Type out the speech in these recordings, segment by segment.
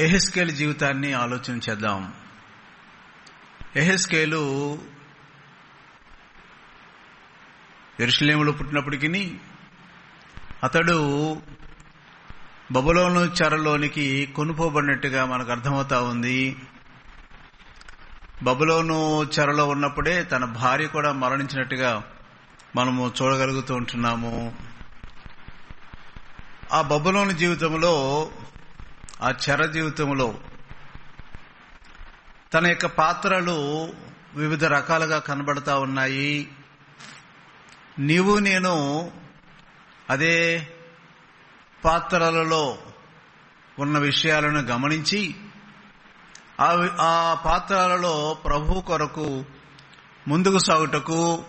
ఎహెస్కేల్ జీవితాన్ని ఆలోచన చేద్దాం. ఎహెస్కేలు ఎరుసలేములో పుట్టినప్పటికీ అతడు బబులోను చెరలోనికి కొనుపోబడినట్టుగా మనకు అర్థమవుతా ఉంది. బబులోను చెరలో ఉన్నప్పుడే తన భార్య కూడా మరణించినట్టుగా మనము చూడగలుగుతూ ఉంటున్నాము. ఆ బబులోని జీవితంలో ఆ చర జీవితంలో తన యొక్క పాత్రలు వివిధ రకాలుగా కనబడతా ఉన్నాయి. నీవు నేను అదే పాత్రలలో ఉన్న విషయాలను గమనించి ఆ పాత్రలలో ప్రభు కొరకు ముందుకు సాగుటకు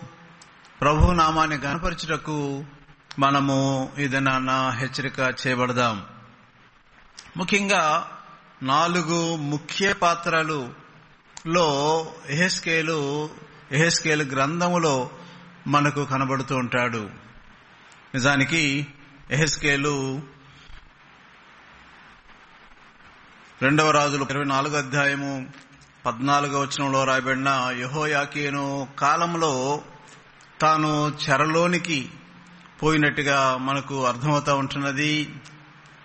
ప్రభు నామాన్ని గనపరచుటకు మనము ఏదైనా హెచ్చరిక చేయబడదాం. ముఖ్యంగా నాలుగు ముఖ్య పాత్రలు లో ఎహెస్కేలు ఎహెస్కేలు గ్రంథములో మనకు కనబడుతూ ఉంటాడు. నిజానికి ఎహెస్కేలు రెండవ రాజులు ఇరవై నాలుగో అధ్యాయము పద్నాలుగో వచనంలో రాయబడిన యహోయాకేను కాలంలో తాను చెరలోనికి పోయినట్టుగా మనకు అర్థమవుతా ఉంటున్నది.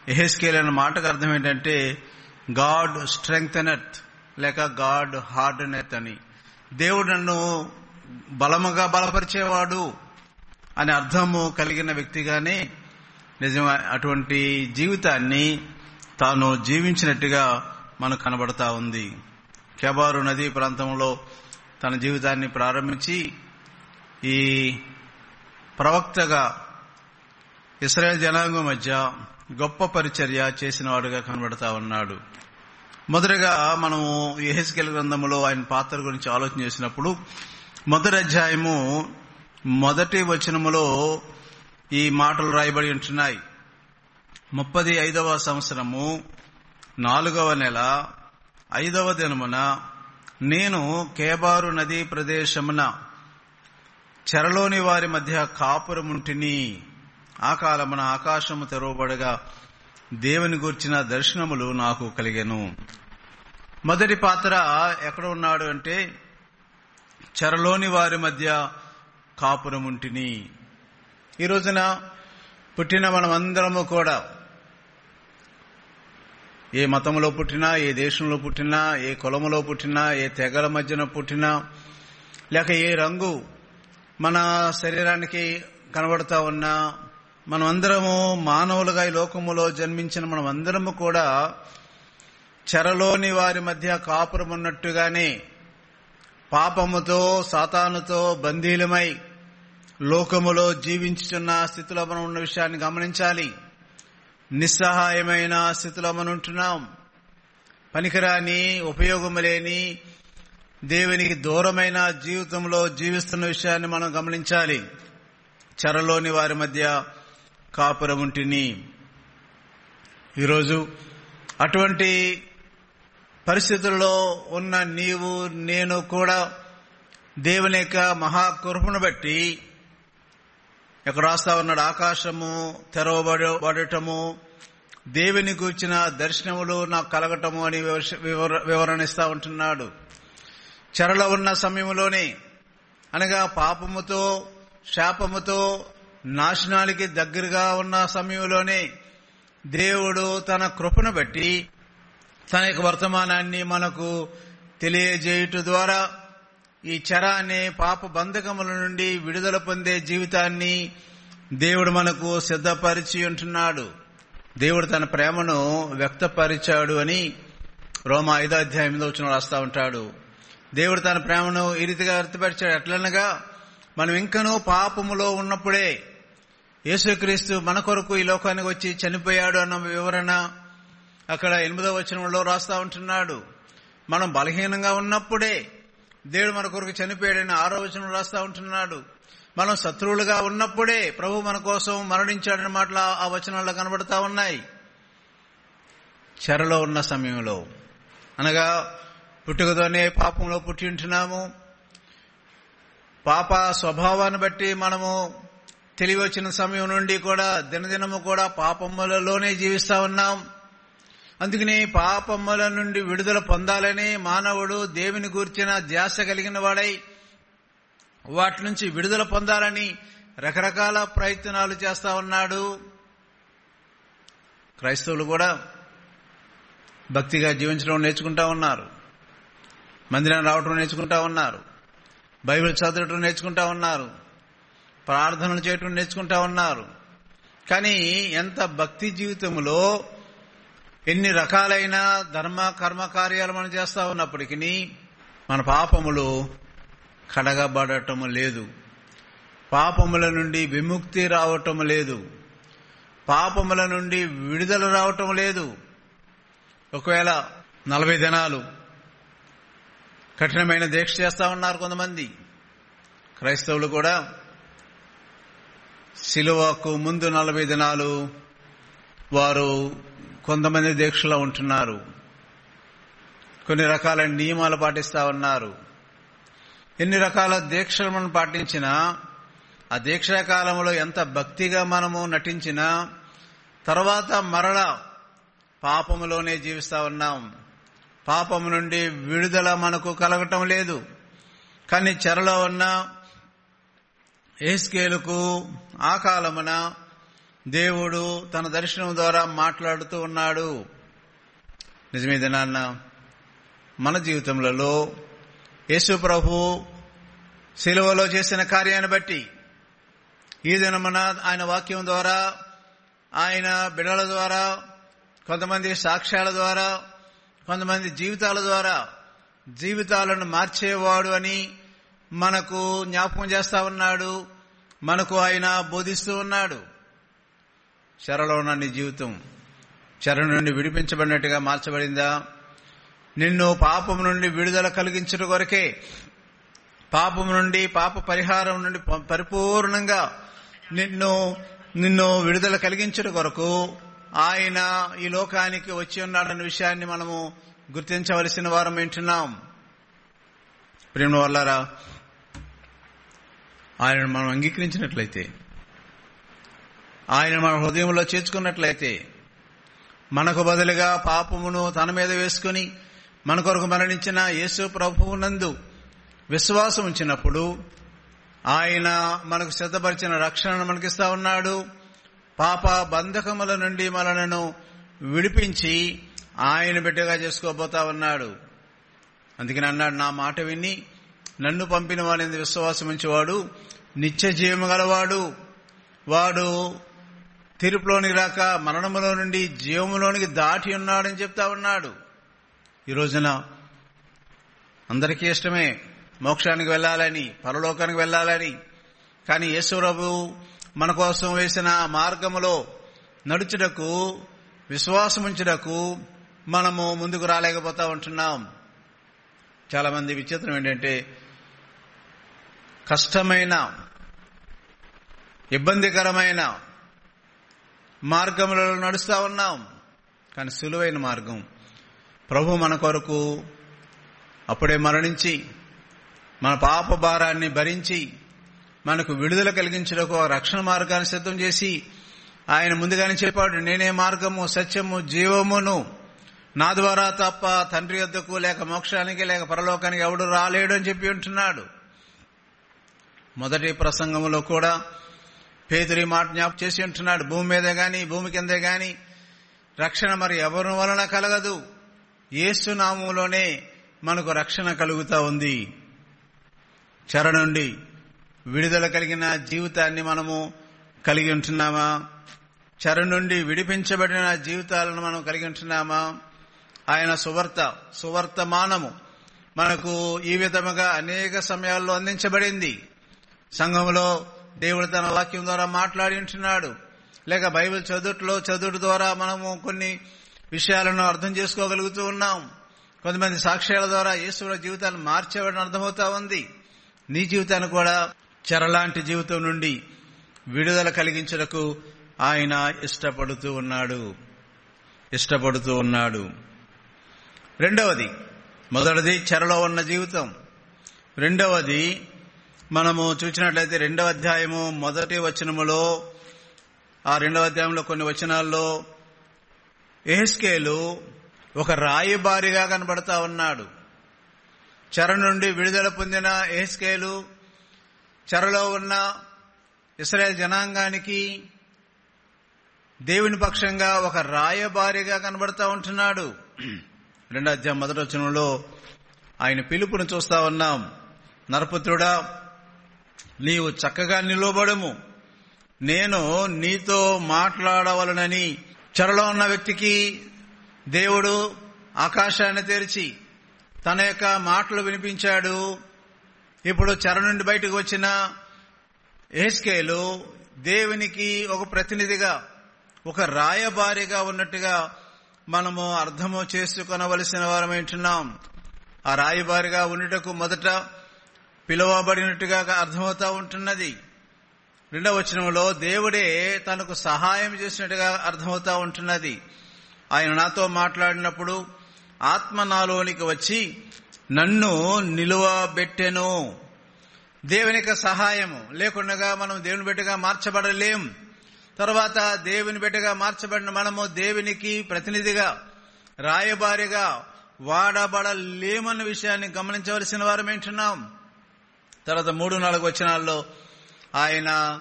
ఎహెస్కేల్ అనే మాటకు అర్థం ఏంటంటే గాడ్ స్ట్రెంగ్త్ ఎనత్ లేక గాడ్ హార్డ్ నెత్ అని. దేవుడు నన్ను బలముగా బలపరిచేవాడు అనే అర్థము కలిగిన వ్యక్తిగానే నిజం అటువంటి జీవితాన్ని తాను జీవించినట్టుగా మనకు కనబడతా ఉంది. కెబారు నదీ ప్రాంతంలో తన జీవితాన్ని ప్రారంభించి ఈ ప్రవక్తగా ఇస్రాయేల్ జనాంగం మధ్య గొప్ప పరిచర్య చేసిన వాడుగా కనబడతా ఉన్నాడు. మొదటగా మనము ఎహెస్కెల్ గ్రంథములో ఆయన పాత్ర గురించి ఆలోచన చేసినప్పుడు మొదటి అధ్యాయము మొదటి వచనములో ఈ మాటలు రాయబడి ఉంటున్నాయి. ముప్పది ఐదవ సంవత్సరము నాలుగవ నెల ఐదవ దినమున నేను కేబారు నదీ ప్రదేశమున చెరలోని వారి మధ్య కాపురముంటిని. ఆ కాలమున ఆకాశము తెరవబడగా దేవుని గుర్చిన దర్శనములు నాకు కలిగెను. మొదటి పాత్ర ఎక్కడ ఉన్నాడు అంటే చెరలోని వారి మధ్య కాపురముంటిని. ఈ రోజున పుట్టిన మనమందరము కూడా ఏ మతంలో పుట్టినా ఏ దేశంలో పుట్టినా ఏ కులములో పుట్టినా ఏ తెగల మధ్యన పుట్టినా లేక ఏ రంగు మన శరీరానికి కనబడతా ఉన్నా మనమందరము మానవులుగా ఈ లోకములో జన్మించిన మనమందరము కూడా చెరలోని వారి మధ్య కాపురం ఉన్నట్టుగానే పాపముతో సాతానుతో బందీలమై లోకములో జీవించుచున్న స్థితిలో మనం ఉన్న విషయాన్ని గమనించాలి. నిస్సహాయమైన స్థితిలో మనం ఉంటున్నాం. పనికిరాని ఉపయోగము లేని దేవునికి దూరమైన జీవితంలో జీవిస్తున్న విషయాన్ని మనం గమనించాలి. చెరలోని వారి మధ్య కాపురముంటిని. ఈరోజు అటువంటి పరిస్థితుల్లో ఉన్న నీవు నేను కూడా దేవుని యొక్క మహాకృపను బట్టి ఇక్కడ రాస్తా ఉన్నాడు? ఆకాశము తెరవబడటము దేవుని కూర్చిన దర్శనములు నాకు కలగటము అని వివరణిస్తా ఉంటున్నాడు. చెరలో ఉన్న సమయంలోనే అనగా పాపముతో శాపముతో నాశనానికి దగ్గరగా ఉన్న సమయంలోనే దేవుడు తన కృపను బట్టి తన యొక్క వర్తమానాన్ని మనకు తెలియజేయుట ద్వారా ఈ చరాన్ని అనే పాప బంధకముల నుండి విడుదల పొందే జీవితాన్ని దేవుడు మనకు సిద్ధపరిచి ఉంటున్నాడు. దేవుడు తన ప్రేమను వ్యక్తపరిచాడు అని రోమా ఐదో అధ్యాయం మీద వచ్చిన రాస్తా ఉంటాడు. దేవుడు తన ప్రేమను ఈ రీతిగా వ్యక్తపరిచాడు. ఎట్లనగా మనం ఇంకనూ పాపములో ఉన్నప్పుడే యేసుక్రీస్తు మన కొరకు ఈ లోకానికి వచ్చి చనిపోయాడు అన్న వివరణ అక్కడ ఎనిమిదో వచనంలో రాస్తా ఉంటున్నాడు. మనం బలహీనంగా ఉన్నప్పుడే దేవుడు మన కొరకు చనిపోయాడని ఆరో వచనం రాస్తా ఉంటున్నాడు. మనం శత్రువులుగా ఉన్నప్పుడే ప్రభు మన కోసం మరణించాడని మాటలు ఆ వచనాల్లో కనబడతా ఉన్నాయి. చెరలో ఉన్న సమయంలో. అనగా పుట్టుకతోనే పాపంలో పుట్టి ఉంటున్నాము. పాప స్వభావాన్ని బట్టి మనము తెలివి వచ్చిన సమయం నుండి కూడా దినదినము కూడా పాపములలోనే జీవిస్తా ఉన్నాం. అందుకని పాపముల నుండి విడుదల పొందాలని మానవుడు దేవుని గూర్చిన ధ్యాస కలిగిన వాడై వాటి నుంచి విడుదల పొందాలని రకరకాల ప్రయత్నాలు చేస్తా ఉన్నాడు. క్రైస్తవులు కూడా భక్తిగా జీవించడం నేర్చుకుంటా ఉన్నారు. మందిరం రావటం నేర్చుకుంటా ఉన్నారు. బైబిల్ చదవటం నేర్చుకుంటా ఉన్నారు. ప్రార్థనలు చేయటం నేర్చుకుంటా ఉన్నారు. కానీ ఎంత భక్తి జీవితంలో ఎన్ని రకాలైన ధర్మ కర్మ కార్యాలు మనం చేస్తా ఉన్నప్పటికీ మన పాపములు కడగబడటం లేదు. పాపముల నుండి విముక్తి రావటం లేదు. పాపముల నుండి విడుదల రావటం లేదు. ఒకవేళ నలభై దినాలు కఠినమైన దీక్ష చేస్తా ఉన్నారు కొంతమంది. క్రైస్తవులు కూడా శిలువకు ముందు నలభై దినాలు వారు కొంతమంది దీక్షలో ఉంటున్నారు. కొన్ని రకాల నియమాలు పాటిస్తా ఉన్నారు. ఎన్ని రకాల దీక్షలు మనం పాటించినా ఆ దీక్షాకాలంలో ఎంత భక్తిగా మనము నటించినా తర్వాత మరల పాపములోనే జీవిస్తా ఉన్నాం. పాపము నుండి విడుదల మనకు కలగటం లేదు. కానీ చెరలో ఉన్న ఏస్కేలకు ఆ కాలమున దేవుడు తన దర్శనం ద్వారా మాట్లాడుతూ ఉన్నాడు. నిజమేది నాన్న. మన జీవితములలో యేసు ప్రభు శిలువలో చేసిన కార్యాన్ని బట్టి ఈ దినమున ఆయన వాక్యం ద్వారా ఆయన బిడల ద్వారా కొంతమంది సాక్ష్యాల ద్వారా కొంతమంది జీవితాల ద్వారా జీవితాలను మార్చేవాడు అని మనకు జ్ఞాపకం చేస్తా ఉన్నాడు మనకు ఆయన బోధిస్తూ ఉన్నాడు. చెరలో ఉన్న నీ జీవితం చెర నుండి విడిపించబడినట్టుగా మార్చబడిందా? నిన్ను పాపం నుండి విడుదల కలిగించట కొరకే పాపం నుండి పాప పరిహారం నుండి పరిపూర్ణంగా నిన్ను నిన్ను విడుదల కలిగించడం కొరకు ఆయన ఈ లోకానికి వచ్చి ఉన్నాడన్న విషయాన్ని మనము గుర్తించవలసిన వారం వింటున్నాం. ప్రేమ వల్లారా ఆయనను మనం అంగీకరించినట్లయితే ఆయన మన హృదయంలో చేర్చుకున్నట్లయితే మనకు బదులుగా పాపమును తన మీద వేసుకుని మన కొరకు మరణించిన యేసు ప్రభువునందు విశ్వాసం ఉంచినప్పుడు ఆయన మనకు సిద్ధపరిచిన రక్షణను మనకిస్తా ఉన్నాడు. పాప బంధకముల నుండి మనలను విడిపించి ఆయన బిడ్డగా చేసుకోబోతా ఉన్నాడు. అందుకని అన్నాడు నా మాట విని నన్ను పంపిన వాడిని విశ్వాసం ఉంచేవాడు నిత్య జీవము గలవాడు. వాడు తీర్పులోనికి రాక మరణములో నుండి జీవములోనికి దాటి ఉన్నాడని చెప్తా ఉన్నాడు. ఈ రోజున అందరికీ ఇష్టమే మోక్షానికి వెళ్ళాలని పరలోకానికి వెళ్ళాలని. కానీ యేసుప్రభు మన కోసం వేసిన మార్గములో నడుచుటకు విశ్వాసముంచుటకు మనము ముందుకు రాలేకపోతా ఉంటున్నాం. చాలామంది విచిత్రం ఏంటంటే కష్టమైన ఇబ్బందికరమైన మార్గములలో నడుస్తూ ఉన్నాం. కానీ సులువైన మార్గం ప్రభు మన కొరకు అప్పుడే మరణించి మన పాప భారాన్ని భరించి మనకు విడుదల కలిగించడానికి రక్షణ మార్గాన్ని సిద్ధం చేసి ఆయన ముందుగానే చెప్పాడు నేనే మార్గము సత్యము జీవమును. నా ద్వారా తప్ప తండ్రి వద్దకు లేక మోక్షానికి లేక పరలోకానికి ఎవడు రాలేడు అని చెప్పి ఉంటున్నాడు మొదటి ప్రసంగంలో కూడా పేదరి మాట జ్ఞాపం చేసి ఉంటున్నాడు భూమి మీదే గాని భూమి కిందే గాని రక్షణ మరి ఎవరి వలన కలగదు? ఏసునామంలోనే మనకు రక్షణ కలుగుతా ఉంది. చెర నుండి విడుదల కలిగిన జీవితాన్ని మనము కలిగి ఉంటున్నామా? చెర నుండి విడిపించబడిన జీవితాలను మనం కలిగి ఉంటున్నామా? ఆయన సువార్త సువర్తమానము మనకు ఈ విధముగా అనేక సమయాల్లో అందించబడింది. సంఘంలో దేవుడు తన వాక్యం ద్వారా మాట్లాడి ఉంటున్నాడు. లేక బైబిల్ చదువుట్లో చదువుడు ద్వారా మనము కొన్ని విషయాలను అర్థం చేసుకోగలుగుతూ ఉన్నాం. కొంతమంది సాక్ష్యాల ద్వారా యేసుల జీవితాన్ని మార్చేవాడని అర్థమవుతా ఉంది. నీ జీవితాన్ని కూడా చెరలాంటి జీవితం నుండి విడుదల కలిగించటకు ఆయన ఇష్టపడుతూ ఉన్నాడు. ఇష్టపడుతూ ఉన్నాడు. రెండవది మొదటిది చెరలో ఉన్న జీవితం. రెండవది మనము చూసినట్లయితే రెండవ అధ్యాయము మొదటి వచనములో ఆ రెండవ అధ్యాయంలో కొన్ని వచనాల్లో ఎహెస్కేలు ఒక రాయిబారిగా కనబడతా ఉన్నాడు. చెర నుండి విడుదల పొందిన ఎహెస్కేలు చెరలో ఉన్న ఇస్రాయేల్ జనాంగానికి దేవుని పక్షంగా ఒక రాయబారిగా కనబడతా ఉంటున్నాడు. రెండో అధ్యాయం మొదటి వచనంలో ఆయన పిలుపును చూస్తా ఉన్నాం. నరపుత్రుడా నీవు చక్కగా నిలవబడము. నేను నీతో మాట్లాడవలనని చెరలో ఉన్న వ్యక్తికి దేవుడు ఆకాశాన్ని తెరిచి తన యొక్క మాటలు వినిపించాడు. ఇప్పుడు చెర నుండి బయటకు వచ్చిన ఏస్కేలు దేవునికి ఒక ప్రతినిధిగా ఒక రాయబారిగా ఉన్నట్టుగా మనము అర్థము చేసుకొనవలసిన వారమేంటున్నాం ఆ రాయబారిగా ఉండుటకు మొదట పిలువబడినట్టుగా అర్థమవుతా ఉంటున్నది. రెండవ వచనంలో దేవుడే తనకు సహాయం చేసినట్టుగా అర్థమవుతా ఉంటున్నది. ఆయన నాతో మాట్లాడినప్పుడు ఆత్మ నాలోనికి వచ్చి నన్ను నిలువబెట్టెను దేవుని యొక్క సహాయము. లేకుండగా మనం దేవుని బిడ్డగా మార్చబడలేం. తర్వాత దేవుని బిడ్డగా మార్చబడిన మనము దేవునికి ప్రతినిధిగా రాయబారిగా వాడబడలేమన్న విషయాన్ని గమనించవలసిన వారు ఏంటున్నాం? తర్వాత మూడు నాలుగు వచనాల్లో ఆయన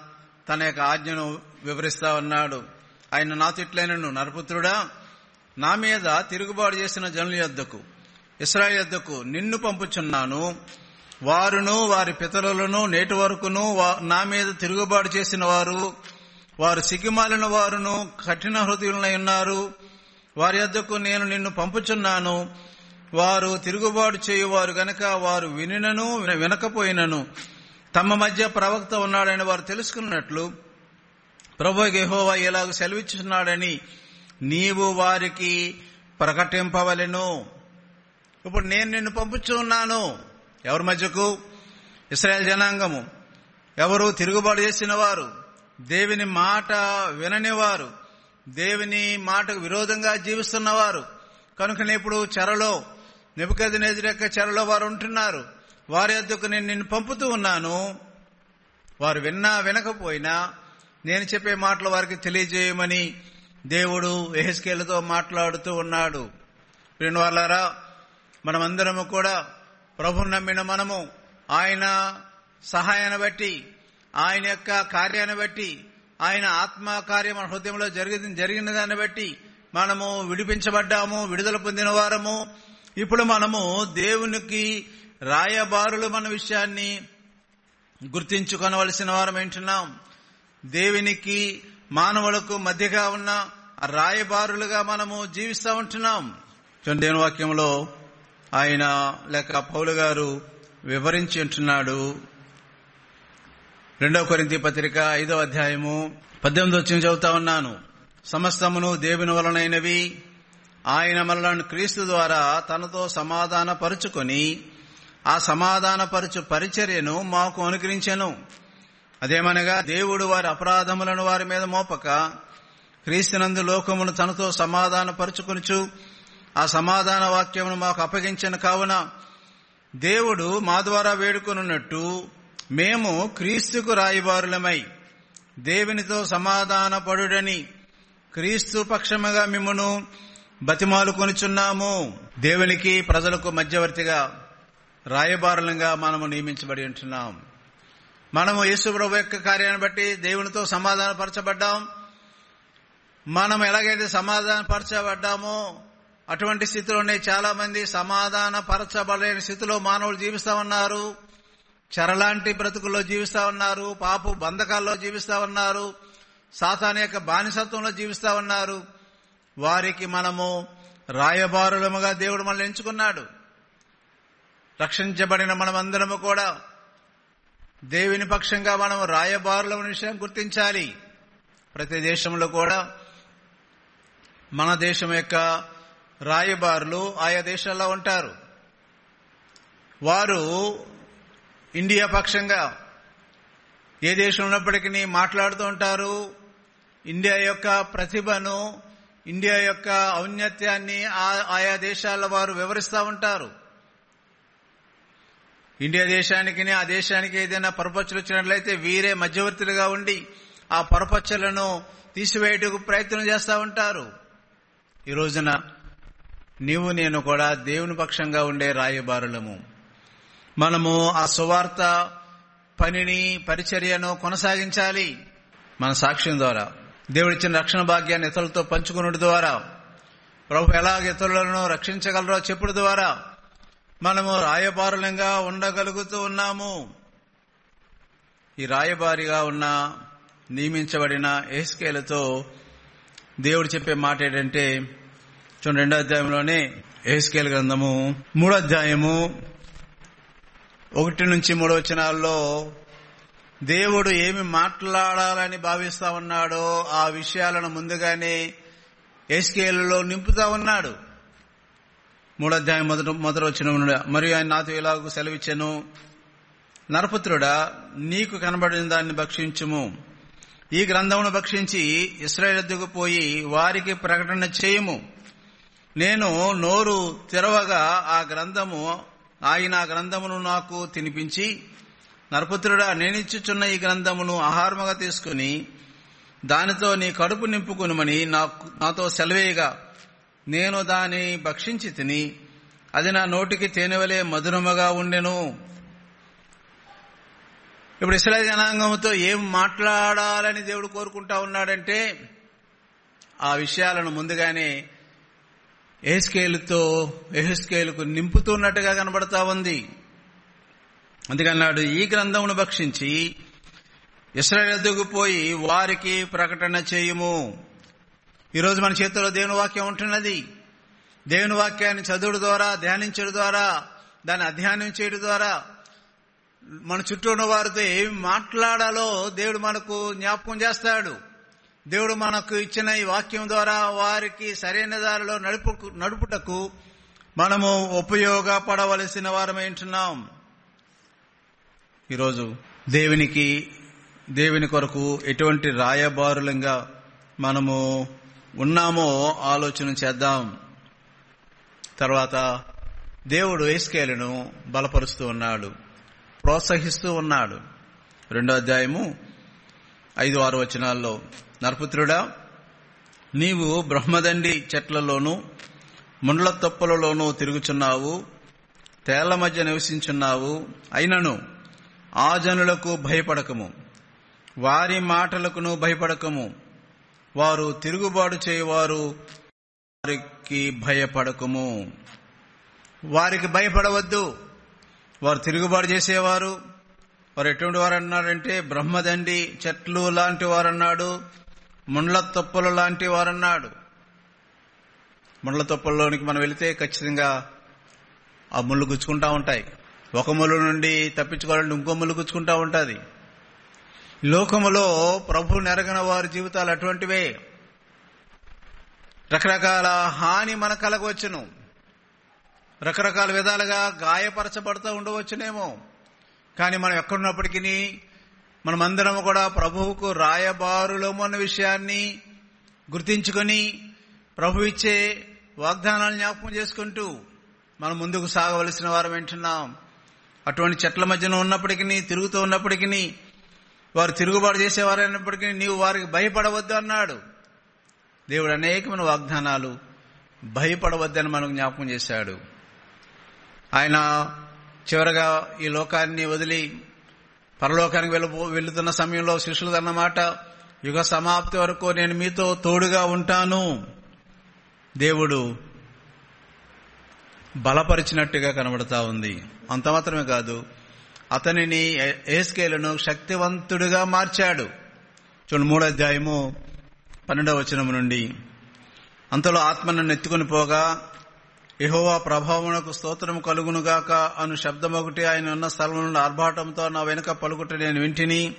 తన యొక్క ఆజ్ఞను వివరిస్తా ఉన్నాడు. ఆయన నా తిట్లైనను నరపుత్రుడా నా మీద తిరుగుబాటు చేసిన జనుల యొద్దకు. ఇస్రాయల్ నిన్ను పంపుచున్నాను. వారును వారి పితరులను నేటి వరకును నా మీద తిరుగుబాటు చేసిన వారు వారు సిగ్గుమాలిన వారును కఠిన హృదయులై ఉన్నారు. వారి యొద్దకు నేను నిన్ను పంపుచున్నాను. వారు తిరుగుబాటు చేయువారు గనక వారు వినినను వినకపోయినను. తమ మధ్య ప్రవక్త ఉన్నాడని వారు తెలుసుకున్నట్లు ప్రభు గెహోవా ఎలాగ సెలవిచ్చున్నాడని నీవు వారికి ప్రకటింపవలెను. ఇప్పుడు నేను నిన్ను పంపుచూ ఉన్నాను. ఎవరి మధ్యకు? ఇస్రాయల్ జనాంగము. ఎవరు తిరుగుబాటు చేసిన వారు దేవుని మాట విననివారు. దేవుని మాటకు విరోధంగా జీవిస్తున్నవారు. కనుకనే ఇప్పుడు చెరలో నిపుకది నెదిరెక్క చెరలో వారు ఉంటున్నారు. వారి వద్దకు నేను నిన్ను పంపుతూ ఉన్నాను. వారు విన్నా వినకపోయినా నేను చెప్పే మాటలు వారికి తెలియజేయమని దేవుడు ఎహెస్కేలతో మాట్లాడుతూ ఉన్నాడు. రెండు వాళ్ళారా మనమందరము కూడా ప్రభు నమ్మిన మనము ఆయన సహాయాన్ని బట్టి ఆయన యొక్క కార్యాన్ని బట్టి ఆయన ఆత్మ కార్యం మన హృదయంలో జరిగి జరిగిన దాన్ని బట్టి మనము విడిపించబడ్డాము విడుదల పొందిన వారము. ఇప్పుడు మనము దేవునికి రాయబారులు మన విషయాన్ని గుర్తించుకొనవలసిన వారం ఏంటున్నాం? దేవునికి మానవులకు మధ్యగా ఉన్న రాయబారులుగా మనము జీవిస్తూ ఉంటున్నాం. దేవుని వాక్యంలో ఆయన లేక పౌలు గారు వివరించి ఉంటున్నాడు. రెండవ కొరింతి పత్రిక ఐదవ అధ్యాయము పద్దెనిమిది వచ్చిన చదువుతా ఉన్నాను. సమస్తమును దేవుని వలనైనవి ఆయన మనలను క్రీస్తు ద్వారా తనతో సమాధాన పరుచుకొని ఆ సమాధానపరచు పరిచర్యను మాకు అనుగ్రహించెను. అదేమనగా దేవుడు వారి అపరాధములను వారి మీద మోపక క్రీస్తునందు లోకమును తనతో సమాధానపరుచుకొనుచు ఆ సమాధాన వాక్యమును మాకు అప్పగించిన కావున దేవుడు మా ద్వారా వేడుకొనున్నట్టు మేము క్రీస్తుకు రాయబారులమై దేవునితో సమాధాన పడుడని క్రీస్తు పక్షముగా మిమ్మను బతిమాలు కొనుచున్నాము దేవునికి ప్రజలకు మధ్యవర్తిగా రాయబారులంగా మనము నియమించబడి ఉంటున్నాం. మనము యేసుప్రభు యొక్క కార్యాన్ని బట్టి దేవునితో సమాధానపరచబడ్డాం. మనం ఎలాగైతే సమాధానపరచబడ్డామో అటువంటి స్థితిలోనే చాలా మంది సమాధాన పరచబడలేని స్థితిలో మానవులు జీవిస్తా ఉన్నారు. చెరలాంటి బ్రతుకుల్లో జీవిస్తా ఉన్నారు. పాపు బంధకాల్లో జీవిస్తా ఉన్నారు. సాతాన్ యొక్క బానిసత్వంలో జీవిస్తా ఉన్నారు. వారికి మనము రాయబారులముగా దేవుడు మనల్ని ఎంచుకున్నాడు. రక్షించబడిన మనమందరము కూడా దేవుని పక్షంగా మనం రాయబారుల విషయం గుర్తించాలి. ప్రతి దేశంలో కూడా మన దేశం యొక్క రాయబారులు ఆయా దేశాల్లో ఉంటారు. వారు ఇండియా పక్షంగా ఏ దేశం ఉన్నప్పటికీ మాట్లాడుతూ ఉంటారు. ఇండియా యొక్క ప్రతిభను ఇండియా యొక్క ఔన్నత్యాన్ని ఆయా దేశాల వారు వివరిస్తూ ఉంటారు. ఇండియా దేశానికి ఆ దేశానికి ఏదైనా పరపచ్చులు వచ్చినట్లయితే వీరే మధ్యవర్తులుగా ఉండి ఆ పరపచ్చలను తీసివేయటకు ప్రయత్నం చేస్తూ ఉంటారు. ఈ రోజున నీవు నేను కూడా దేవుని పక్షంగా ఉండే రాయబారులము. మనము ఆ సువార్త పనిని పరిచర్యను కొనసాగించాలి. మన సాక్ష్యం ద్వారా. దేవుడిచ్చిన రక్షణ భాగ్యాన్ని ఇతరులతో పంచుకున్నటి ద్వారా. ప్రభు ఎలాగ ఇతరులను రక్షించగలరో చెప్పుడు ద్వారా. మనము రాయబారులంగా ఉండగలుగుతూ ఉన్నాము. ఈ రాయబారిగా ఉన్న నియమించబడిన ఏస్కేలతో దేవుడు చెప్పే మాట ఏంటంటే చూడండి రెండో అధ్యాయంలోనే ఏస్కేల్ గ్రంథము మూడో అధ్యాయము ఒకటి నుంచి మూడో వచనాల్లో దేవుడు ఏమి మాట్లాడాలని భావిస్తా ఉన్నాడో ఆ విషయాలను ముందుగానే ఏస్కేలులో నింపుతా ఉన్నాడు. మూడో అధ్యాయం మొదట మొదటి వచ్చిన మరియు ఆయన నాతో ఇలాగ సెలవిచ్చాను నరపుత్రుడా నీకు కనబడిన దాన్ని భక్షించుము. ఈ గ్రంథమును భక్షించి ఇస్రాయేల్కు పోయి వారికి ప్రకటన చేయము. నేను నోరు తెరవగా ఆ గ్రంథము ఆయన ఆ గ్రంథమును నాకు తినిపించి నరపుత్రుడా నేనిచ్చుచున్న ఈ గ్రంథమును ఆహారముగా తీసుకుని దానితో నీ కడుపు నింపుకునుమని నాకు నాతో సెలవేయగా. నేను దాని భక్షించి తిని అది నా నోటికి తేనెవలే మధురముగా ఉండెను. ఇప్పుడు ఇస్రాయల్ జనాంగంతో ఏం మాట్లాడాలని దేవుడు కోరుకుంటా ఉన్నాడంటే ఆ విషయాలను ముందుగానే ఏహెస్కేలుతో ఎహెస్కేలుకు నింపుతున్నట్టుగా కనబడతా ఉంది. అందుకన్నాడు ఈ గ్రంథమును భక్షించి ఇస్రాయల్ పోయి వారికి ప్రకటన చేయము. ఈరోజు మన చేతిలో దేవుని వాక్యం ఉంటున్నది. దేవుని వాక్యాన్ని చదువుడు ద్వారా ధ్యానించడం ద్వారా దాన్ని అధ్యయనం చేయడం ద్వారా మన చుట్టూ ఉన్న వారితో ఏమి మాట్లాడాలో దేవుడు మనకు జ్ఞాపకం చేస్తాడు. దేవుడు మనకు ఇచ్చిన ఈ వాక్యం ద్వారా వారికి సరైన దారిలో నడుపు నడుపుటకు మనము ఉపయోగపడవలసిన వారమేంటున్నాం ఈరోజు దేవునికి దేవుని కొరకు ఎటువంటి రాయబారులంగా మనము ఉన్నామో ఆలోచన చేద్దాం. తర్వాత దేవుడు ఏస్కేలను బలపరుస్తూ ఉన్నాడు ప్రోత్సహిస్తూ ఉన్నాడు. రెండో అధ్యాయము ఐదు ఆరు వచనాల్లో నరపుత్రుడా నీవు బ్రహ్మదండి చెట్లలోనూ ముండ్ల తొప్పలలోనూ తిరుగుచున్నావు తేళ్ళ మధ్య నివసించున్నావు. అయినను ఆ జనులకు భయపడకము. వారి మాటలకును భయపడకము. వారు తిరుగుబాటు చేయవారు వారికి భయపడకము. వారికి భయపడవద్దు. వారు తిరుగుబాటు చేసేవారు వారు ఎటువంటి వారు అన్నారంటే బ్రహ్మదండి చెట్లు లాంటి వారన్నాడు ముండ్ల తొప్పలు లాంటి వారన్నాడు. ముండ్ల తొప్పల్లోనికి మనం వెళితే ఖచ్చితంగా ఆ ముళ్ళు గుచ్చుకుంటా ఉంటాయి. ఒక ముళ్ళు నుండి తప్పించుకోవాలంటే ఇంకో ముళ్ళు గుచ్చుకుంటా ఉంటుంది. లోకములో ప్రభు నెరగిన వారి జీవితాలు అటువంటివే. రకరకాల హాని మన కలగవచ్చును. రకరకాల విధాలుగా గాయపరచబడుతూ ఉండవచ్చునేమో. కానీ మనం ఎక్కడున్నప్పటికీ మనమందరం కూడా ప్రభువుకు రాయబారులము అన్న విషయాన్ని గుర్తించుకొని ప్రభు ఇచ్చే వాగ్దానాలు జ్ఞాపకం చేసుకుంటూ మనం ముందుకు సాగవలసిన వారు వింటున్నాం. అటువంటి చెట్ల మధ్యన ఉన్నప్పటికీ తిరుగుతూ ఉన్నప్పటికీ వారు తిరుగుబాటు చేసేవారైనప్పటికీ నీవు వారికి భయపడవద్దు అన్నాడు. దేవుడు అనేకమైన వాగ్దానాలు భయపడవద్దని మనకు జ్ఞాపకం చేశాడు. ఆయన చివరగా ఈ లోకాన్ని వదిలి పరలోకానికి వెళ్ళ వెళుతున్న సమయంలో శిష్యులు అన్నమాట యుగ సమాప్తి వరకు నేను మీతో తోడుగా ఉంటాను. దేవుడు బలపరిచినట్టుగా కనబడతా ఉంది. అంత మాత్రమే కాదు అతనిని ఏస్కేలను శక్తివంతుడిగా మార్చాడు. చూడండి మూడో అధ్యాయము పన్నెండవ వచనం నుండి అంతలో ఆత్మను ఎత్తుకుని పోగా యహోవా ప్రభావమునకు స్తోత్రము కలుగునుగాక. అను శబ్దం ఒకటి ఆయన ఉన్న స్థలం నుండి ఆర్భాటంతో నా వెనుక పలుకుట నేను వింటిని.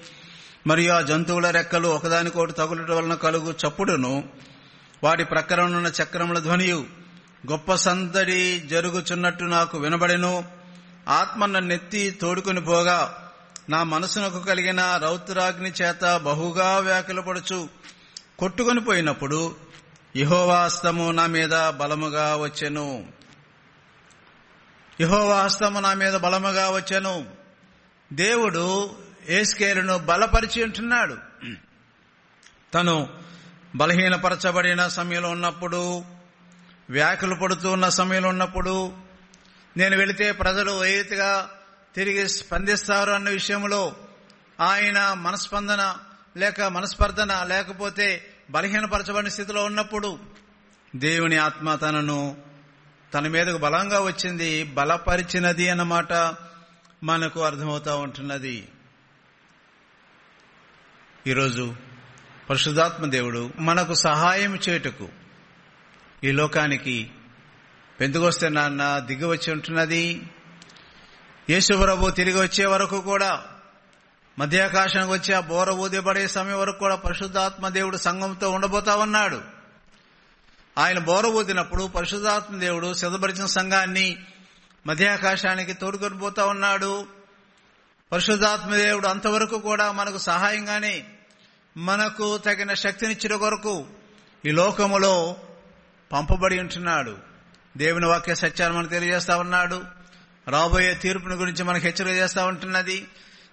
మరియు ఆ జంతువుల రెక్కలు ఒకదానికోటి తగులుట వలన కలుగు చప్పుడును. వాటి ప్రక్కరనున్న చక్రముల ధ్వనియు గొప్ప సందడి జరుగుచున్నట్టు నాకు వినబడెను. ఆత్మ నన్నెత్తి తోడుకుని పోగా నా మనసునకు కలిగిన రౌతురాగ్ని చేత బహుగా వ్యాకులపడుచు కొట్టుకొని పోయినప్పుడు యహోవాస్తము నా మీద బలముగా వచ్చెను. యహోవాస్తము నా మీద బలముగా వచ్చెను. దేవుడు ఏస్కేలును బలపరిచి ఉంటున్నాడు. తను బలహీనపరచబడిన సమయంలో ఉన్నప్పుడు వ్యాఖ్యలు పడుతూ ఉన్న సమయంలో ఉన్నప్పుడు నేను వెళితే ప్రజలు ఏ రీతిగా తిరిగి స్పందిస్తారు అన్న విషయంలో ఆయన మనస్పందన లేక మనస్పర్ధన లేకపోతే బలహీనపరచబడిన స్థితిలో ఉన్నప్పుడు దేవుని ఆత్మ తనను తన మీదకు బలంగా వచ్చింది బలపరిచినది అన్నమాట మనకు అర్థమవుతా ఉంటున్నది. ఈరోజు పరిశుద్ధాత్మ దేవుడు మనకు సహాయం చేయుటకు ఈ లోకానికి పెందుకొస్తే నాన్న దిగి వచ్చి ఉంటున్నది యేసుప్రభు తిరిగి వచ్చే వరకు కూడా మధ్యాకాశానికి వచ్చి ఆ బోర ఊదిపడే సమయం వరకు కూడా పరిశుద్ధాత్మ దేవుడు సంఘంతో ఉండబోతా ఉన్నాడు. ఆయన బోర ఊదినప్పుడు పరిశుద్ధాత్మ దేవుడు సిద్ధపరిచిన సంఘాన్ని మధ్యాకాశానికి తోడుకొని పోతా ఉన్నాడు. పరిశుద్ధాత్మ దేవుడు అంతవరకు కూడా మనకు సహాయంగానే మనకు తగిన శక్తినిచ్చిన కొరకు ఈ లోకములో పంపబడి ఉంటున్నాడు. దేవుని వాక్య సత్యాన్ని మనకు తెలియజేస్తా ఉన్నాడు. రాబోయే తీర్పుని గురించి మనకు హెచ్చరిక చేస్తా ఉంటున్నది.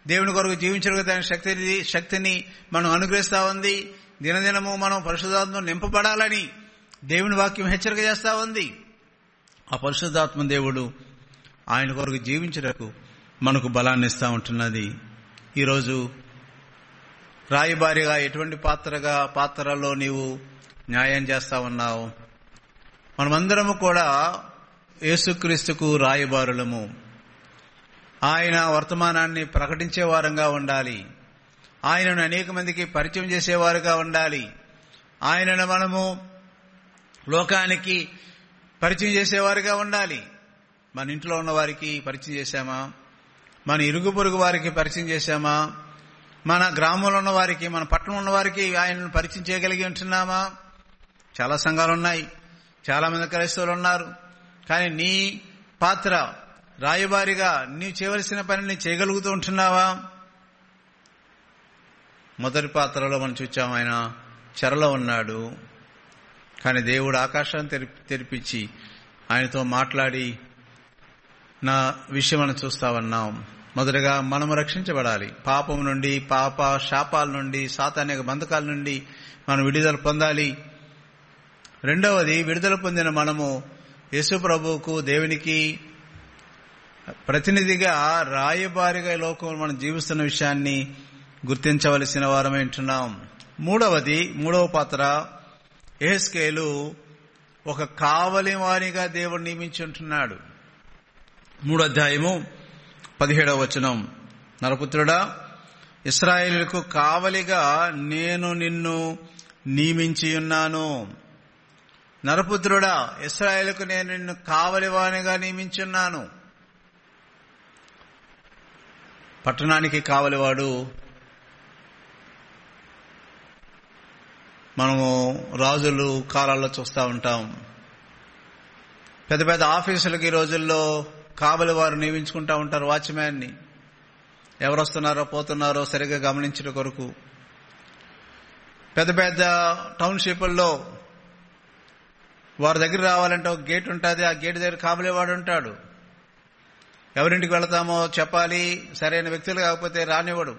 దేవుని కొరకు జీవించడానికి దాని శక్తిని శక్తిని మనం అనుగ్రహిస్తా ఉంది. దినదినము మనం పరిశుద్ధాత్మ నింపబడాలని దేవుని వాక్యం హెచ్చరిక చేస్తా ఉంది. ఆ పరిశుద్ధాత్మ దేవుడు ఆయన కొరకు జీవించటకు మనకు బలాన్ని ఇస్తా ఉంటున్నది. ఈరోజు రాయబారిగా ఎటువంటి పాత్రగా పాత్రలో నీవు న్యాయం చేస్తా ఉన్నావు? మనమందరము కూడా యేసుక్రీస్తుకు రాయబారులము. ఆయన వర్తమానాన్ని ప్రకటించే వారంగా ఉండాలి. ఆయనను అనేక మందికి పరిచయం చేసేవారుగా ఉండాలి. ఆయనను మనము లోకానికి పరిచయం చేసేవారుగా ఉండాలి. మన ఇంట్లో ఉన్న వారికి పరిచయం చేశామా? మన ఇరుగు పొరుగు వారికి పరిచయం చేశామా? మన గ్రామంలో ఉన్న వారికి మన పట్టణం ఉన్న వారికి ఆయనను పరిచయం చేయగలిగి ఉంటున్నామా? చాలా సంఘాలు ఉన్నాయి చాలా మంది క్రైస్తవులు ఉన్నారు. కానీ నీ పాత్ర రాయబారిగా నీవు చేయవలసిన పనిని చేయగలుగుతూ ఉంటున్నావా? మొదటి పాత్రలో మనం చూచాం ఆయన చెరలో ఉన్నాడు. కానీ దేవుడు ఆకాశాన్ని తెరి తెరిపించి ఆయనతో మాట్లాడి నా విషయం మనం చూస్తామన్నాం మొదటగా మనము రక్షించబడాలి. పాపం నుండి పాప శాపాల నుండి సాతానిక బంధకాల నుండి మనం విడుదల పొందాలి. రెండవది విడుదల పొందిన మనము యేసు ప్రభువుకు దేవునికి ప్రతినిధిగా రాయబారిగా లోకంలో మనం జీవిస్తున్న విషయాన్ని గుర్తించవలసిన వారమే ఉంటున్నాం. మూడవది మూడవ పాత్ర ఏహెస్కేలు ఒక కావలి వారిగా దేవుడు నియమించి ఉంటున్నాడు. మూడు అధ్యాయము పదిహేడవ వచనం. నరపుత్రుడా ఇస్రాయేలుకు కావలిగా నేను నిన్ను నియమించి ఉన్నాను. నరపుత్రుడా ఇస్రాయేలుకు నేను నిన్ను కావలివానిగా నియమించున్నాను పట్టణానికి కావలివాడు మనము రాజులు కాలాల్లో చూస్తూ ఉంటాం. పెద్ద పెద్ద ఆఫీసులకు ఈ రోజుల్లో కావలి వారు నియమించుకుంటా ఉంటారు వాచ్మ్యాన్ని. ఎవరు వస్తున్నారో పోతున్నారో సరిగ్గా గమనించడం కొరకు. పెద్ద పెద్ద టౌన్షిప్ల్లో వారి దగ్గర రావాలంటే ఒక గేట్ ఉంటుంది ఆ గేట్ దగ్గర కావలివాడు ఉంటాడు. ఎవరింటికి వెళతామో చెప్పాలి. సరైన వ్యక్తులు కాకపోతే రానివాడు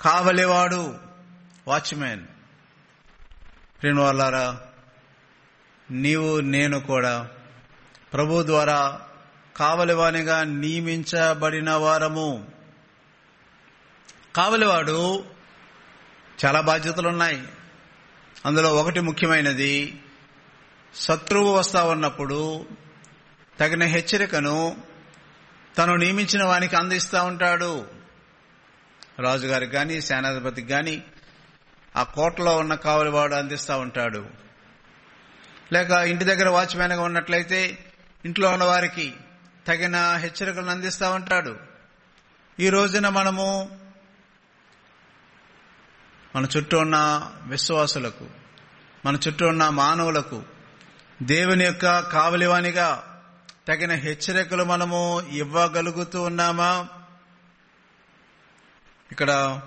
కావలివాడు వాచ్మెన్. ప్రిన్ వాళ్ళారా నీవు నేను కూడా ప్రభు ద్వారా కావలివానిగా నియమించబడిన వారము. కావలివాడు చాలా బాధ్యతలున్నాయి. అందులో ఒకటి ముఖ్యమైనది శత్రువు వస్తా ఉన్నప్పుడు తగిన హెచ్చరికను తను నియమించిన వానికి అందిస్తూ ఉంటాడు. రాజుగారికి కానీ సేనాధిపతికి కానీ ఆ కోటలో ఉన్న కావలివాడు అందిస్తూ ఉంటాడు. లేక ఇంటి దగ్గర వాచ్మెన్గా ఉన్నట్లయితే ఇంట్లో ఉన్న వారికి తగిన హెచ్చరికలను అందిస్తూ ఉంటాడు. ఈ రోజున మనము మన చుట్టూ ఉన్న విశ్వాసులకు మన చుట్టూ ఉన్న మానవులకు దేవుని యొక్క కావలివానిగా తగిన హెచ్చరికలు మనము ఇవ్వగలుగుతూ ఉన్నామా? ఇక్కడ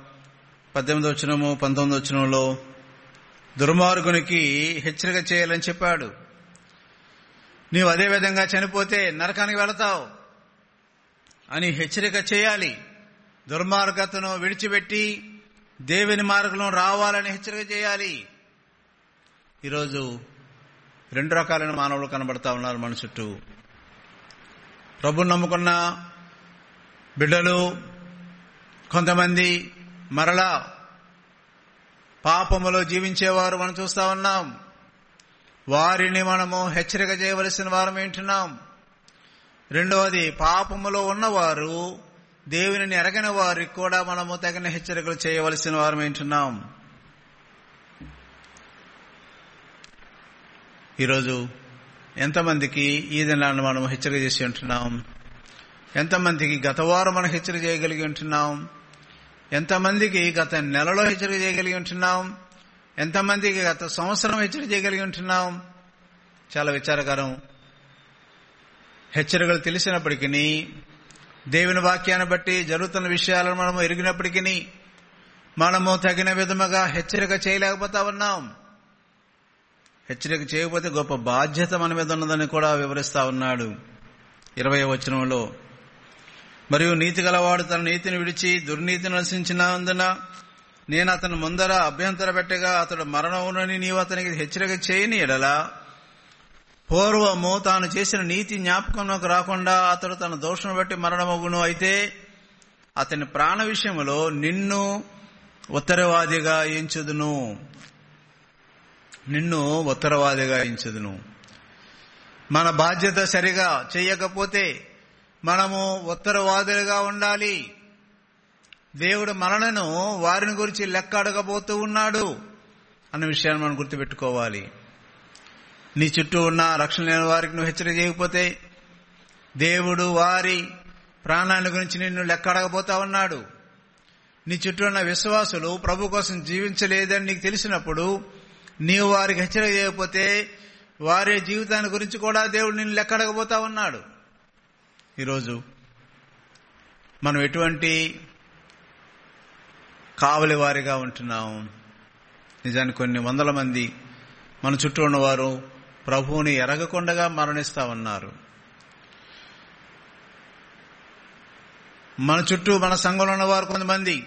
పద్దెనిమిది వచ్చినము పంతొమ్మిది వచ్చినంలో దుర్మార్గునికి హెచ్చరిక చేయాలని చెప్పాడు. నీవు అదే విధంగా చనిపోతే నరకానికి వెళతావు అని హెచ్చరిక చేయాలి. దుర్మార్గతను విడిచిపెట్టి దేవుని మార్గంలో రావాలని హెచ్చరిక చేయాలి. ఈరోజు రెండు రకాలైన మానవులు కనబడతా ఉన్నారు మన చుట్టూ. ప్రభుని నమ్ముకున్న బిడ్డలు కొంతమంది మరలా పాపములో జీవించేవారు మనం చూస్తా ఉన్నాం. వారిని మనము హెచ్చరిక చేయవలసిన వారం ఏంటున్నాం? రెండవది పాపములో ఉన్నవారు దేవుని ఎరగిన వారికి కూడా మనము తగిన హెచ్చరికలు చేయవలసిన వారం ఏంటున్నాం? ఈరోజు ఎంతమందికి ఈ దినాన్ని మనం హెచ్చరిక చేసి ఉంటున్నాం? ఎంతమందికి గత వారం మనం హెచ్చరిక చేయగలిగి ఉంటున్నాం? ఎంతమందికి గత నెలలో హెచ్చరిక చేయగలిగి ఉంటున్నాం? ఎంతమందికి గత సంవత్సరం హెచ్చరిక చేయగలిగి ఉంటున్నాం? చాలా విచారకరం. హెచ్చరికలు తెలిసినప్పటికీ దేవుని వాక్యాన్ని బట్టి జరుగుతున్న విషయాలను మనము ఎరిగినప్పటికీ మనము తగిన విధముగా హెచ్చరిక చేయలేకపోతా ఉన్నాం. హెచ్చరిక చేయకపోతే గొప్ప బాధ్యత మన మీద ఉన్నదని కూడా వివరిస్తా ఉన్నాడు. ఇరవై వచనంలో మరియు నీతి గలవాడు తన నీతిని విడిచి దుర్నీతిని నశించినందున నేను అతను ముందర అభ్యంతర పెట్టగా అతడు మరణమునని నీవు అతనికి హెచ్చరిక చేయని ఎడలా పూర్వము తాను చేసిన నీతి జ్ఞాపకంలోకి రాకుండా అతడు తన దోషం బట్టి మరణమగును. అయితే అతని ప్రాణ విషయంలో నిన్ను ఉత్తరవాదిగా ఎంచుదును. నిన్ను ఉత్తరవాదిగా ఎంచుదును. మన బాధ్యత సరిగా చేయకపోతే మనము ఉత్తరవాదులుగా ఉండాలి. దేవుడు మనలను వారిని గురించి లెక్క అడగబోతూ ఉన్నాడు అన్న విషయాన్ని మనం గుర్తుపెట్టుకోవాలి. నీ చుట్టూ ఉన్న రక్షణ లేని వారికి నువ్వు హెచ్చరిక చేయకపోతే దేవుడు వారి ప్రాణాన్ని గురించి నిన్ను లెక్క అడగబోతా ఉన్నాడు. నీ చుట్టూ ఉన్న విశ్వాసులు ప్రభు కోసం జీవించలేదని నీకు తెలిసినప్పుడు నీవు వారికి హెచ్చరిక చేయకపోతే వారి జీవితాన్ని గురించి కూడా దేవుడు నిన్ను లెక్కడకపోతా ఉన్నాడు. ఈరోజు మనం ఎటువంటి కావలి వారిగా ఉంటున్నాం. నిజానికి కొన్ని వందల మంది మన చుట్టూ ఉన్నవారు ప్రభువుని ఎరగకుండగా మరణిస్తా ఉన్నారు. మన చుట్టూ మన సంఘంలో ఉన్నవారు కొంతమంది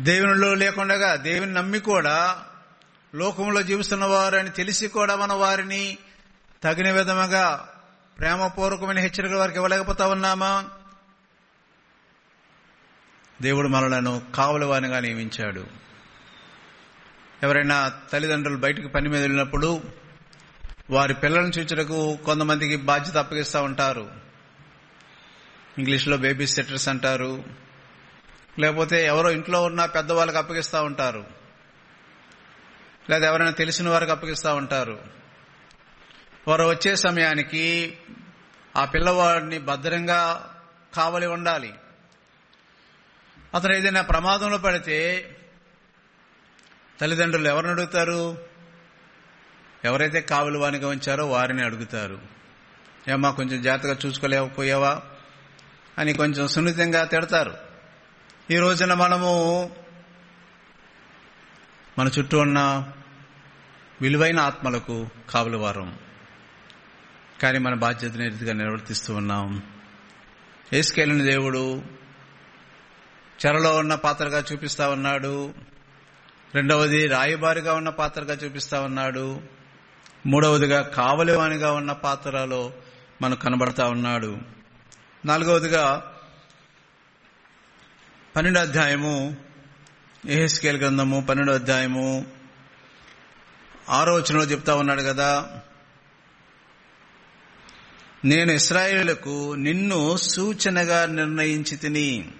దేవునిలో లేకుండగా దేవుని నమ్మి కూడా లోకంలో జీవిస్తున్న వారని తెలిసి కూడా మన వారిని తగిన విధముగా ప్రేమపూర్వకమైన హెచ్చరికలు వారికి ఇవ్వలేకపోతా ఉన్నామా? దేవుడు మనలను కావలి వారిగా నియమించాడు. ఎవరైనా తల్లిదండ్రులు బయటకు పని మీద వెళ్ళినప్పుడు వారి పిల్లలను చూచడకు కొంతమందికి బాధ్యత అప్పగిస్తూ ఉంటారు. ఇంగ్లీష్లో బేబీ సెటర్స్ అంటారు. లేకపోతే ఎవరో ఇంట్లో ఉన్న పెద్దవాళ్ళకి అప్పగిస్తూ ఉంటారు. లేదా ఎవరైనా తెలిసిన వారికి అప్పగిస్తూ ఉంటారు. వారు వచ్చే సమయానికి ఆ పిల్లవాడిని భద్రంగా కావలి ఉండాలి. అతను ఏదైనా ప్రమాదంలో పడితే తల్లిదండ్రులు ఎవరిని అడుగుతారు? ఎవరైతే కావలి వానిగా ఉంచారో వారిని అడుగుతారు. ఏమా కొంచెం జాగ్రత్తగా చూసుకోలేకపోయావా? అని కొంచెం సున్నితంగా తిడతారు. ఈ రోజున మనము మన చుట్టూ ఉన్న విలువైన ఆత్మలకు కావలివారం. కానీ మన బాధ్యతని రీతిగా నిర్వర్తిస్తూ ఉన్నాం. ఏసుకెళ్ళిన దేవుడు చెరలో ఉన్న పాత్రగా చూపిస్తా ఉన్నాడు. రెండవది రాయబారిగా ఉన్న పాత్రగా చూపిస్తా ఉన్నాడు. మూడవదిగా కావలివానిగా ఉన్న పాత్రలో మనకు కనబడతా ఉన్నాడు. నాలుగవదిగా పన్నెండో అధ్యాయము ఏహెస్కేల్ గ్రంథము పన్నెండో అధ్యాయము ఆరో వచనంలో చెప్తా ఉన్నాడు కదా నేను ఇస్రాయేళ్ళకు నిన్ను సూచనగా నిర్ణయించి తిని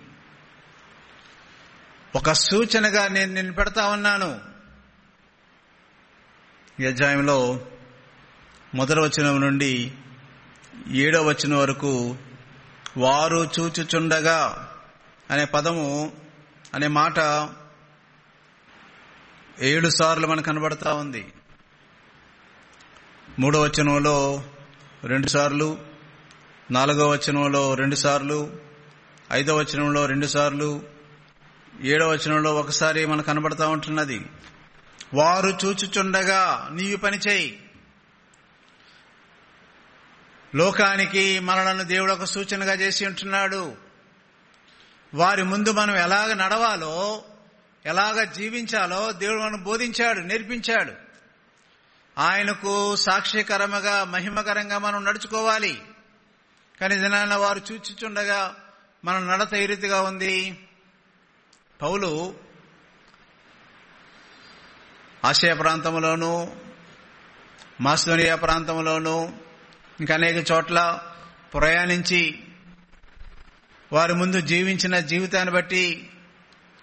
ఒక సూచనగా నేను నిన్ను పెడతా ఉన్నాను. ఈ అధ్యాయంలో మొదటి వచనం నుండి ఏడో వచనం వరకు వారు చూచుచుండగా అనే పదము అనే మాట ఏడు సార్లు మనకు కనబడతా ఉంది. మూడో వచనంలో రెండు సార్లు నాలుగో వచనంలో రెండు సార్లు ఐదో వచనంలో రెండు సార్లు ఏడో వచనంలో ఒకసారి మనకు కనబడతా ఉంటున్నది. వారు చూచుచుండగా నీవు పని చేయి. లోకానికి మనలను దేవుడు ఒక సూచనగా చేసి ఉంటున్నాడు. వారి ముందు మనం ఎలాగ నడవాలో ఎలాగ జీవించాలో దేవుడు మనం బోధించాడు నేర్పించాడు. ఆయనకు సాక్షికరముగా మహిమకరంగా మనం నడుచుకోవాలి. కానీ దినాన వారు చూచుచుండగా మన నడత ఏ రీతిగా ఉంది? పౌలు ఆసియా ప్రాంతంలోనూ మాస్లోనియా ప్రాంతంలోనూ ఇంకా అనేక చోట్ల ప్రయాణించి వారి ముందు జీవించిన జీవితాన్ని బట్టి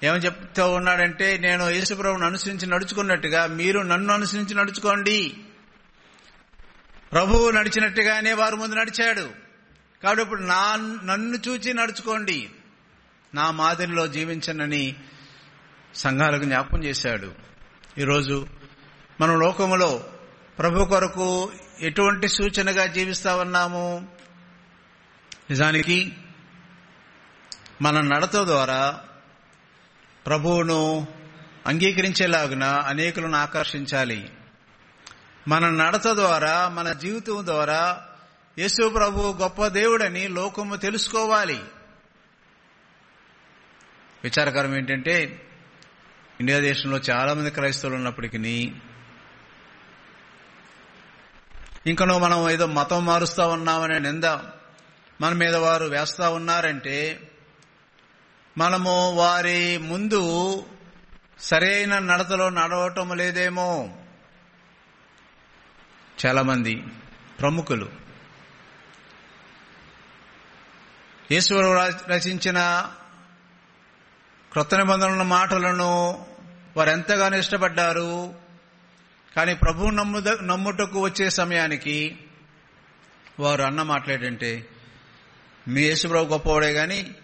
ఏమని చెప్తూ ఉన్నాడంటే నేను యేసుప్రభుని అనుసరించి నడుచుకున్నట్టుగా మీరు నన్ను అనుసరించి నడుచుకోండి. ప్రభువు నడిచినట్టుగానే వారి ముందు నడిచాడు. కాబట్టి ఇప్పుడు నా నన్ను చూచి నడుచుకోండి. నా మాదిరిలో జీవించనని సంఘాలకు జ్ఞాపకం చేశాడు. ఈరోజు మనం లోకములో ప్రభు కొరకు ఎటువంటి సూచనగా జీవిస్తా ఉన్నాము? నిజానికి మన నడత ద్వారా ప్రభువును అంగీకరించేలాగున అనేకులను ఆకర్షించాలి. మన నడత ద్వారా మన జీవితం ద్వారా యేసు ప్రభు గొప్ప దేవుడని లోకము తెలుసుకోవాలి. విచారకరం ఏంటంటే ఇండియా దేశంలో చాలా మంది క్రైస్తవులు ఉన్నప్పటికీ ఇంకనో మనం ఏదో మతం మారుస్తా ఉన్నామనే నింద మన మీద వారు వేస్తా ఉన్నారంటే మనము వారి ముందు సరైన నడతలో నడవటం లేదేమో. చాలామంది ప్రముఖులు. ఈశ్వరు రచించిన క్రొత్త నిబంధనల మాటలను వారు ఎంతగానో ఇష్టపడ్డారు. కానీ ప్రభు నమ్ముద నమ్ముటకు వచ్చే సమయానికి వారు అన్న మాట్లాడంటే మీ యేసుప్రభు గొప్పవాడే కానీ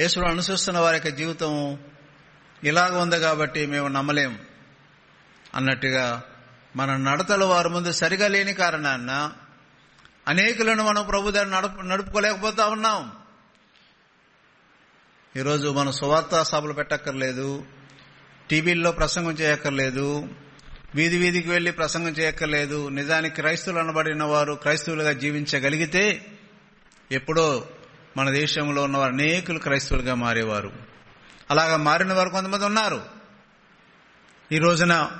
యేసును అనుసరిస్తున్న వారి యొక్క జీవితం ఇలాగ ఉంది కాబట్టి మేము నమ్మలేం అన్నట్టుగా మన నడతలు వారి ముందు సరిగా లేని కారణాన్న అనేకులను మనం ప్రభు దగ్గర నడుపు నడుపుకోలేకపోతా ఉన్నాం. ఈరోజు మనం సువార్తా సభలు పెట్టక్కర్లేదు టీవీల్లో ప్రసంగం చేయక్కర్లేదు వీధి వీధికి వెళ్ళి ప్రసంగం చేయక్కర్లేదు. నిజానికి క్రైస్తువులు అనబడిన వారు క్రైస్తవులుగా జీవించగలిగితే ఎప్పుడో మన దేశంలో ఉన్న అనేకులు క్రైస్తవులుగా మారేవారు. అలాగా మారిన వారు కొంతమంది ఉన్నారు. ఈ రోజున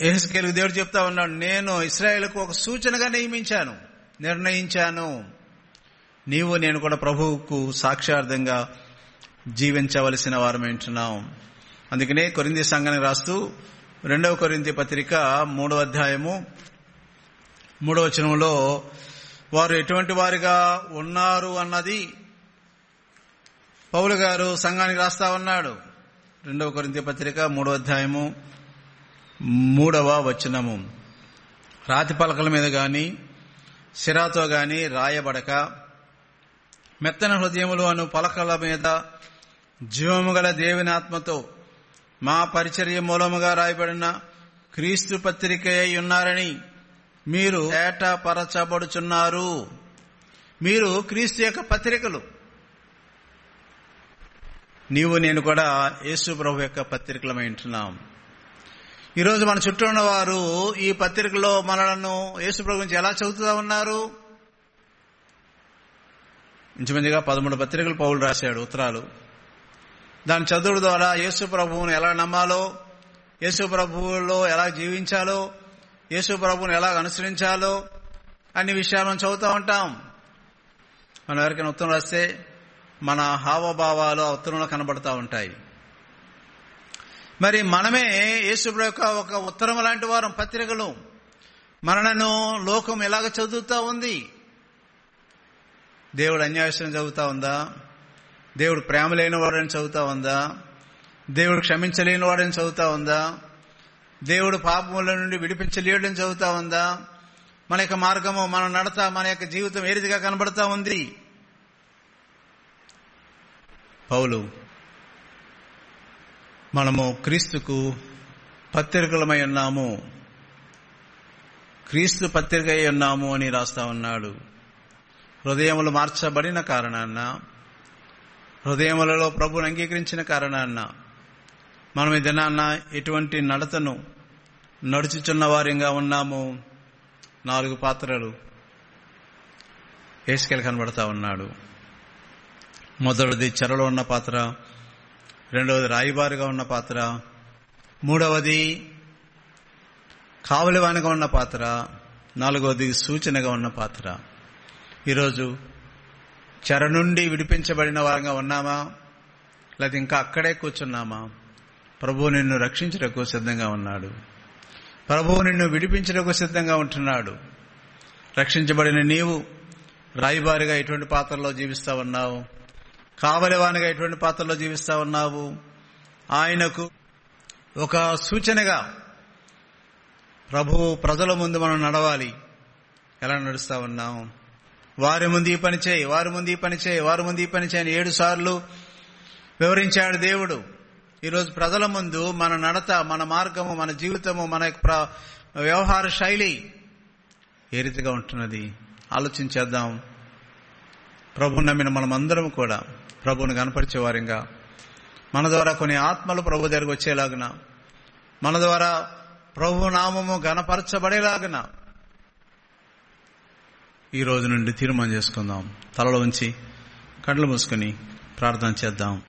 ఏహెస్కేలకు దేవుడు చెప్తా ఉన్నాడు నేను ఇస్రాయేల్కు ఒక సూచనగా నియమించాను నిర్ణయించాను. నీవు నేను కూడా ప్రభువుకు సాక్షార్థంగా జీవించవలసిన వారమేంటున్నాం అందుకనే కొరింది సంఘానికి రాస్తూ రెండవ కొరింది పత్రిక మూడవ అధ్యాయము మూడవ వచనంలో వారు ఎటువంటి వారిగా ఉన్నారు అన్నది పౌలు గారు సంఘానికి రాస్తా ఉన్నాడు. రెండవ కొరింది పత్రిక మూడవ అధ్యాయము మూడవ వచనము. రాతి పలకల మీద గాని సిరాతో గాని రాయబడక మెత్తన హృదయములు అను పలకల మీద జీవము గల దేవుని ఆత్మతో మా పరిచర్య మూలముగా రాయబడిన క్రీస్తు పత్రిక అయి ఉన్నారని మీరు ఏటపరచబడుచున్నారు మీరు క్రీస్తు యొక్క పత్రికలు. నీవు నేను కూడా యేసు ప్రభు యొక్క పత్రికలమై ఉంటున్నాం. ఈరోజు మన చుట్టూ ఉన్న వారు ఈ పత్రికలో మనలను యేసు ప్రభు గురించి ఎలా చదువుతూ ఉన్నారు? ఇంచుమందిగా పదమూడు పత్రికలు పౌలు రాశాడు ఉత్తరాలు. దాని చదువుడు ద్వారా యేసు ప్రభువును ఎలా నమ్మాలో యేసు ప్రభువులో ఎలా జీవించాలో యేసు ప్రభుని ఎలా అనుసరించాలో అన్ని విషయాలను చదువుతూ ఉంటాం. మనం ఎవరికైనా ఉత్తరం రాస్తే మన హావభావాలు ఆ ఉత్తరంలో కనబడతా ఉంటాయి. మరి మనమే యేసుప్రభు యొక్క ఒక ఉత్తరం లాంటి వారం పత్రికలు. మనలను లోకం ఎలాగ చదువుతా ఉంది? దేవుడు అన్యాయసం చదువుతా ఉందా? దేవుడు ప్రేమ లేని వాడని చదువుతా ఉందా? దేవుడు క్షమించలేని వాడని చదువుతా ఉందా? దేవుడు పాపముల నుండి విడిపించలేడని చదువుతా ఉందా? మన యొక్క మార్గము మనం నడత మన యొక్క జీవితం ఏ రీతిగా కనబడతా ఉంది? పౌలు మనము క్రీస్తుకు పత్రికలమై ఉన్నాము. క్రీస్తు పత్రిక అయి ఉన్నాము అని రాస్తా ఉన్నాడు. హృదయములు మార్చబడిన కారణాన్న హృదయములలో ప్రభుని అంగీకరించిన కారణాన్న మనం ఈ దినాన్న ఎటువంటి నడతను నడుచుచున్న వారిగా ఉన్నాము. నాలుగు పాత్రలు. ఏసుకెళ్ళి కనబడతా ఉన్నాడు. మొదటిది చెరలో ఉన్న పాత్ర రెండవది రాయిబారుగా ఉన్న పాత్ర మూడవది కావలివానిగా ఉన్న పాత్ర నాలుగవది సూచనగా ఉన్న పాత్ర. ఈరోజు చెర నుండి విడిపించబడిన వారంగా ఉన్నామా? లేదా ఇంకా అక్కడే కూర్చున్నామా? ప్రభువు నిన్ను రక్షించటకు సిద్ధంగా ఉన్నాడు. ప్రభువు నిన్ను విడిపించటకు సిద్ధంగా ఉంటున్నాడు. రక్షించబడిన నీవు రాయిబారిగా ఎటువంటి పాత్రలో జీవిస్తా ఉన్నావు? కావలివానిగా ఎటువంటి పాత్రలో జీవిస్తా ఉన్నావు? ఆయనకు ఒక సూచనగా ప్రభువు ప్రజల ముందు మనం నడవాలి. ఎలా నడుస్తా ఉన్నాము వారి ముందు ఈ పని చేయి వారి ముందు ఈ పని చేయి వారి ముందు ఈ పని చేయని ఏడు సార్లు వివరించాడు దేవుడు. ఈరోజు ప్రజల ముందు మన నడత మన మార్గము మన జీవితము మన యొక్క వ్యవహార శైలి ఏ రీతిగా ఉంటున్నది? ఆలోచించేద్దాం. ప్రభు నమ్మిన మనమందరం కూడా ప్రభుని కనపరిచే వారిగా మన ద్వారా కొన్ని ఆత్మలు ప్రభు దగ్గరకు వచ్చేలాగున మన ద్వారా ప్రభు నామము గనపరచబడేలాగున ఈ రోజు నుండి తీర్మానం చేసుకుందాం. తలలో ఉంచి కళ్ళు మూసుకొని ప్రార్థన చేద్దాం.